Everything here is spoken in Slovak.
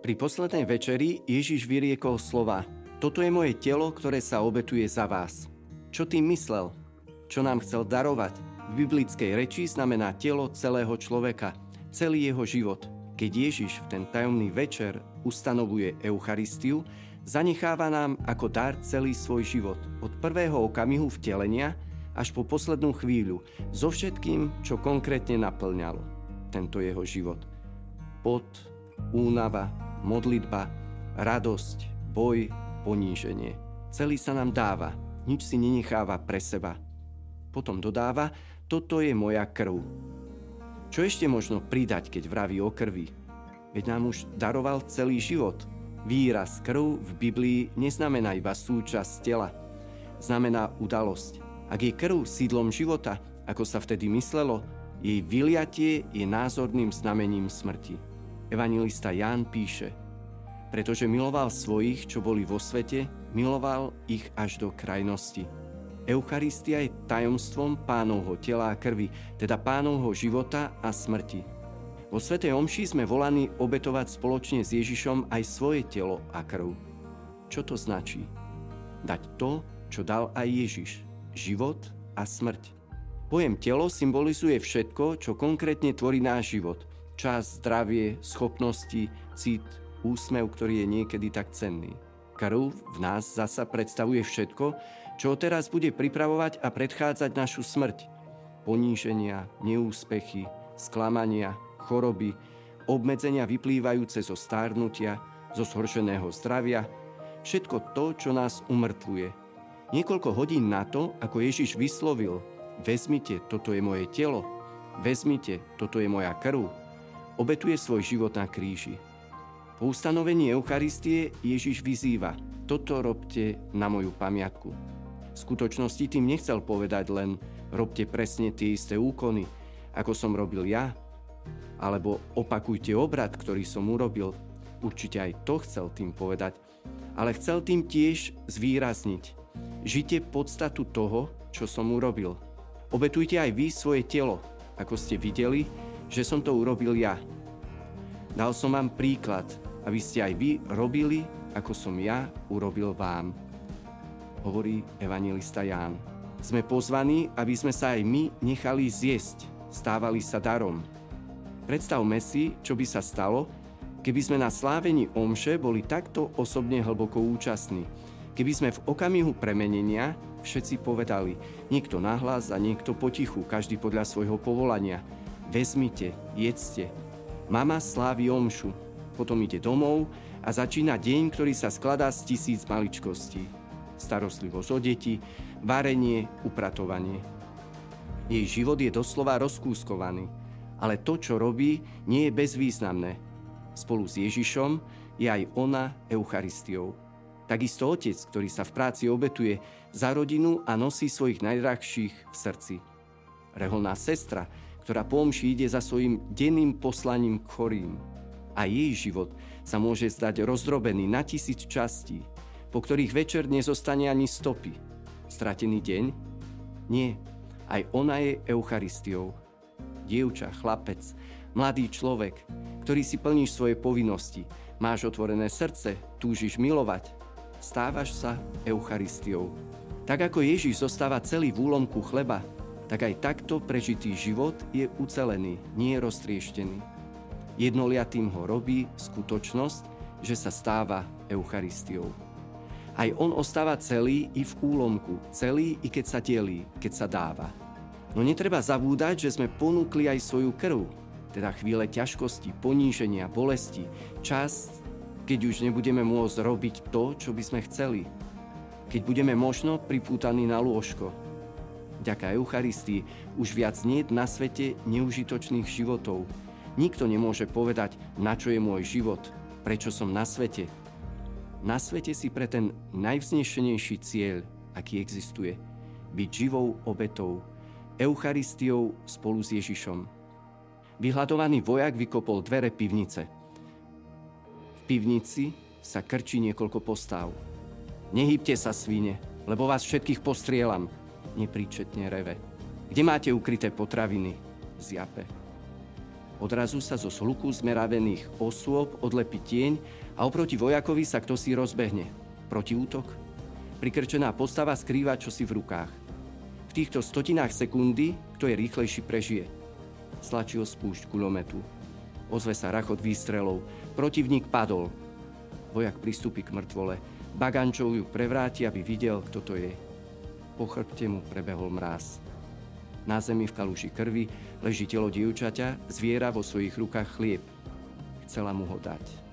Pri poslednej večeri Ježiš vyriekol slova Toto je moje telo, ktoré sa obetuje za vás. Čo tým myslel? Čo nám chcel darovať? V biblickej reči znamená telo celého človeka, celý jeho život. Keď Ježiš v ten tajomný večer ustanovuje Eucharistiu, zanecháva nám ako dar celý svoj život. Od prvého okamihu vtelenia až po poslednú chvíľu, so všetkým, čo konkrétne naplňalo tento jeho život. Pot, únava, modlitba, radosť, boj, poníženie. Celý sa nám dáva, nič si nenecháva pre seba. Potom dodáva, toto je moja krv. Čo ešte možno pridať, keď vraví o krvi? Veď nám už daroval celý život. Výraz krv v Biblii neznamená iba súčasť tela. Znamená udalosť. Ak je krv sídlom života, ako sa vtedy myslelo, jej vyliatie je názorným znamením smrti. Evangelista Ján píše, pretože miloval svojich, čo boli vo svete, miloval ich až do krajnosti. Eucharistia je tajomstvom pánovho tela a krvi, teda pánovho života a smrti. Vo Svetej Omši sme volaní obetovať spoločne s Ježišom aj svoje telo a krv. Čo to značí? Dať to, čo dal aj Ježiš. Život a smrť. Pojem telo symbolizuje všetko, čo konkrétne tvorí náš život – čas, zdravie, schopnosti, cit, úsmev, ktorý je niekedy tak cenný. Krv v nás zasa predstavuje všetko, čo teraz bude pripravovať a predchádzať našu smrť. Poníženia, neúspechy, sklamania, choroby, obmedzenia vyplývajúce zo stárnutia, zo zhoršeného zdravia, všetko to, čo nás umrtvuje. Niekoľko hodín na to, ako Ježiš vyslovil Vezmite, toto je moje telo, vezmite, toto je moja krv, obetuje svoj život na kríži. Po ustanovení Eucharistie Ježiš vyzýva, toto robte na moju pamiatku. V skutočnosti tým nechcel povedať len, robte presne tie isté úkony, ako som robil ja, alebo opakujte obrad, ktorý som urobil. Určite aj to chcel tým povedať, ale chcel tým tiež zvýrazniť. Žite podstatu toho, čo som urobil. Obetujte aj vy svoje telo, ako ste videli, že som to urobil ja. Dal som vám príklad, aby ste aj vy robili, ako som ja urobil vám. Hovorí evangelista Ján. Sme pozvaní, aby sme sa aj my nechali zjesť, stávali sa darom. Predstavme si, čo by sa stalo, keby sme na slávení omše boli takto osobne hlboko účastní. Keby sme v okamihu premenenia všetci povedali, niekto nahlas a niekto potichu, každý podľa svojho povolania – Vezmite, jedzte. Mama slávi omšu, potom ide domov a začína deň, ktorý sa skladá z tisíc maličkostí. Starostlivosť o deti, varenie, upratovanie. Jej život je doslova rozkúskovaný, ale to, čo robí, nie je bezvýznamné. Spolu s Ježišom je aj ona Eucharistiou. Takisto otec, ktorý sa v práci obetuje za rodinu a nosí svojich najdrahších v srdci. Reholná sestra, ktorá po omši ide za svojim denným poslaním chorým. A jej život sa môže zdať rozdrobený na tisíc častí, po ktorých večer nezostane ani stopy. Stratený deň? Nie. Aj ona je Eucharistiou. Dievča, chlapec, mladý človek, ktorý si plníš svoje povinnosti, máš otvorené srdce, túžiš milovať, stávaš sa Eucharistiou. Tak ako Ježiš zostáva celý v úlomku chleba, tak aj takto prežitý život je ucelený, nie roztrieštený. Jednoliatým ho robí skutočnosť, že sa stáva Eucharistiou. Aj on ostáva celý i v úlomku, celý i keď sa delí, keď sa dáva. No netreba zabúdať, že sme ponúkli aj svoju krv, teda chvíle ťažkosti, poníženia, bolesti, čas, keď už nebudeme môcť robiť to, čo by sme chceli. Keď budeme možno pripútaní na lôžko, Vďaka Eucharistii už viac nie na svete neužitočných životov. Nikto nemôže povedať, na čo je môj život, prečo som na svete. Na svete si pre ten najvznešenejší cieľ, aký existuje, byť živou obetou, Eucharistiou spolu s Ježišom. Vyhľadovaný vojak vykopol dvere pivnice. V pivnici sa krčí niekoľko postáv. Nehybte sa, svine, lebo vás všetkých postrielam. Nepríčetne reve. Kde máte ukryté potraviny? Zjape. Odrazu sa zo sluku zmeravených osôb odlepí tieň a oproti vojakovi sa kto si rozbehne. Protiútok? Prikrčená postava skrýva čosi v rukách. V týchto stotinách sekundy, kto je rýchlejší, prežije. Slačil spúšť kulometu. Ozve sa rachot výstrelov. Protivník padol. Vojak pristúpi k mŕtvole. Bagančov ju prevráti, aby videl, kto to je. Po chrbte mu prebehol mráz. Na zemi v kaluši krvi leží telo dievčaťa, zviera vo svojich rukách chlieb. Chcela mu ho dať.